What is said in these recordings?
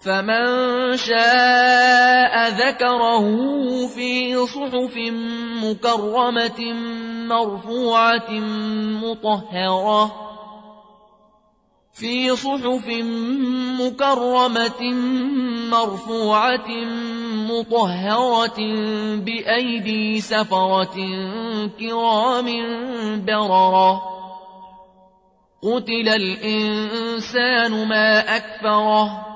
فمن شاء ذكره في صحف مكرمة مرفوعة مطهرة في صحف مكرمة مرفوعة مطهرة بأيدي سفرة كرام بررة قتل الإنسان ما أكفره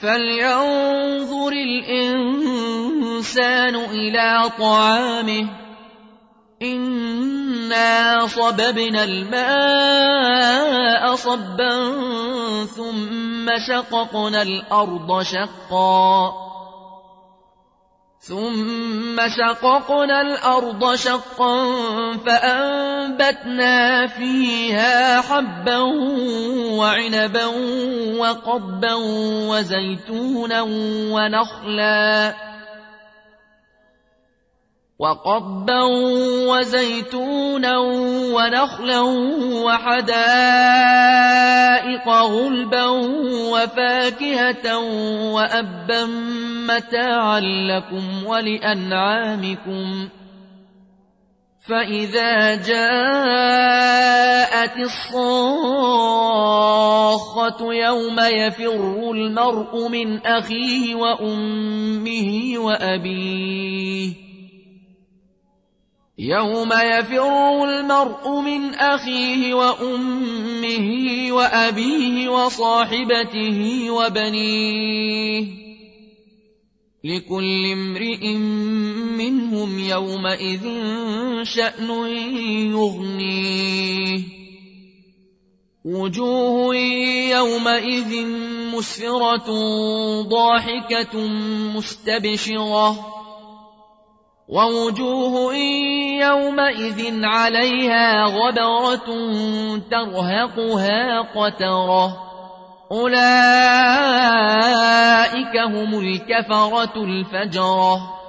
فلينظر الإنسان إلى طعامه إنا صببنا الماء صبا ثم شققنا الأرض شقا ثم شققنا الأرض شقا فأنبتنا فيها حبا وعنبا وقبا وزيتونا ونخلا وقبا وزيتونا ونخلا وحدائق غلبا وفاكهة وأبا متاعا لكم ولأنعامكم فإذا جاءت الصاخة يوم يفر المرء من أخيه وأمه وأبيه يوم يفر المرء من أخيه وأمه وأبيه وصاحبته وبنيه لكل امرئ منهم يومئذ شأن يغنيه وجوه يومئذ مسفرة ضاحكة مستبشرة ووجوه يومئذ عليها غبرة ترهقها قترة. أولئك هم الكفرة الفجرة.